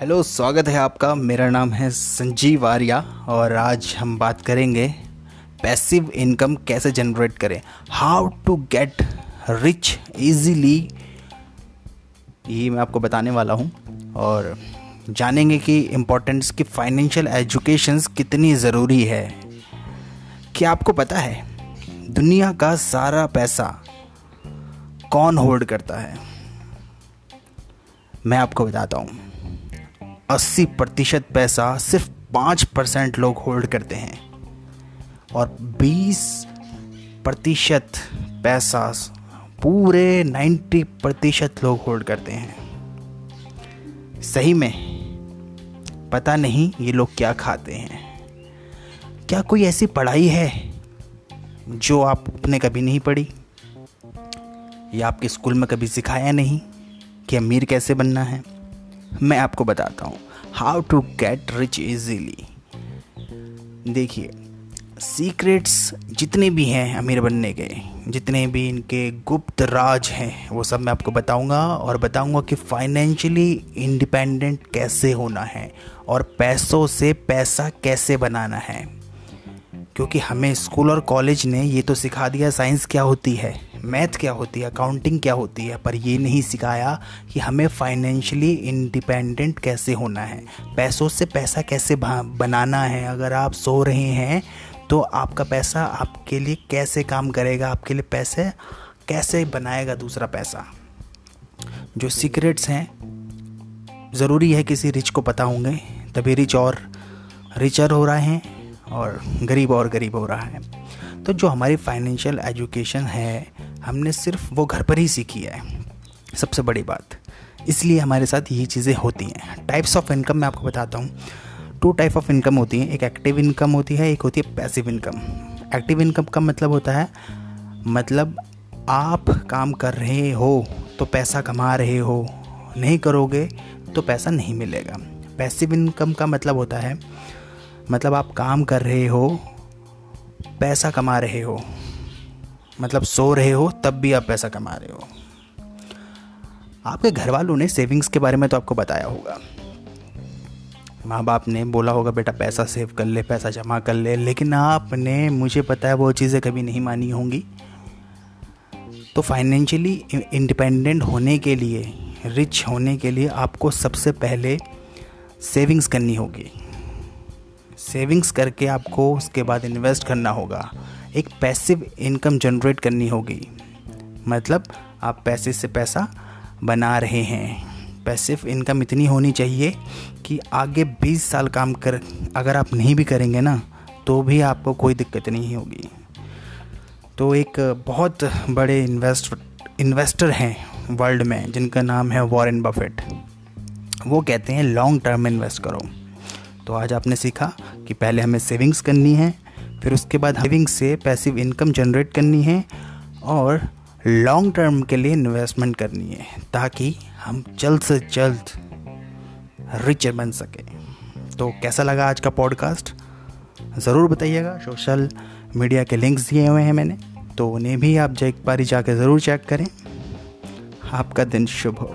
Hello, स्वागत है आपका। मेरा नाम है संजीव आर्या और आज हम बात करेंगे पैसिव इनकम कैसे जनरेट करें। How to get rich easily. ये मैं आपको बताने वाला हूँ और जानेंगे कि इम्पोर्टेंस की फाइनेंशियल एजुकेशन कितनी ज़रूरी है। क्या आपको पता है, दुनिया का सारा पैसा कौन होल्ड करता है? मैं आपको बताता हूँ। अस्सी प्रतिशत पैसा सिर्फ़ पाँच परसेंट लोग होल्ड करते हैं और बीस प्रतिशत पैसा पूरे नाइन्टी प्रतिशत लोग होल्ड करते हैं। सही में पता नहीं ये लोग क्या खाते हैं। क्या कोई ऐसी पढ़ाई है जो आपने कभी नहीं पढ़ी? या आपके स्कूल में कभी सिखाया नहीं कि अमीर कैसे बनना है? मैं आपको बताता हूँ how to get rich easily देखिए सीक्रेट्स जितने भी हैं अमीर बनने के, जितने भी इनके गुप्त राज हैं, वो सब मैं आपको बताऊँगा और बताऊँगा कि फाइनेंशियली इंडिपेंडेंट कैसे होना है और पैसों से पैसा कैसे बनाना है। क्योंकि हमें स्कूल और कॉलेज ने ये तो सिखा दिया, साइंस क्या होती है? मैथ क्या होती है अकाउंटिंग क्या होती है, पर ये नहीं सिखाया कि हमें फाइनेंशियली इंडिपेंडेंट कैसे होना है। पैसों से पैसा कैसे बनाना है? अगर आप सो रहे हैं तो आपका पैसा आपके लिए कैसे काम करेगा? आपके लिए पैसे कैसे बनाएगा दूसरा पैसा? जो सीक्रेट्स हैं, ज़रूरी है किसी रिच को पता होंगे, तभी रिच और रिचर हो रहे हैं और गरीब और गरीब हो रहा है। तो जो हमारी फाइनेंशियल एजुकेशन है हमने सिर्फ़ वो घर पर ही सीखी है। सबसे बड़ी बात। इसलिए हमारे साथ ये चीज़ें होती हैं। टाइप्स ऑफ़ इनकम मैं आपको बताता हूँ। टू टाइप ऑफ़ इनकम होती हैं। एक एक्टिव इनकम होती है, एक होती है पैसिव इनकम एक्टिव इनकम का मतलब होता है मतलब आप काम कर रहे हो तो पैसा कमा रहे हो। नहीं करोगे तो पैसा नहीं मिलेगा। पैसिव इनकम का मतलब होता है मतलब आप काम कर रहे हो, पैसा कमा रहे हो। मतलब सो रहे हो, तब भी आप पैसा कमा रहे हो। आपके घर वालों ने सेविंग्स के बारे में तो आपको बताया होगा। माँ बाप ने बोला होगा, बेटा, पैसा सेव कर ले, पैसा जमा कर ले। लेकिन आपने, मुझे पता है वो चीज़ें कभी नहीं मानी होंगी। तो फाइनेंशियली इंडिपेंडेंट होने के लिए रिच होने के लिए आपको सबसे पहले सेविंग्स करनी होगी। सेविंग्स करके आपको उसके बाद इन्वेस्ट करना होगा। एक पैसिव इनकम जनरेट करनी होगी। मतलब आप पैसे से पैसा बना रहे हैं। पैसिव इनकम इतनी होनी चाहिए कि आगे 20 साल काम कर, अगर आप नहीं भी करेंगे ना तो भी आपको कोई दिक्कत नहीं होगी। तो एक बहुत बड़े इन्वेस्ट इन्वेस्टर हैं वर्ल्ड में, जिनका नाम है वॉरेन बफेट वो कहते हैं लॉन्ग टर्म इन्वेस्ट करो। तो आज आपने सीखा कि पहले हमें सेविंग्स करनी है फिर उसके बाद सेविंग्स से पैसिव इनकम जनरेट करनी है और लॉन्ग टर्म के लिए इन्वेस्टमेंट करनी है, ताकि हम जल्द से जल्द रिच बन सकें। तो कैसा लगा आज का पॉडकास्ट ज़रूर बताइएगा। सोशल मीडिया के लिंक्स दिए हुए हैं मैंने तो उन्हें भी आप एक बारी जाकर ज़रूर चेक करें। आपका दिन शुभ हो।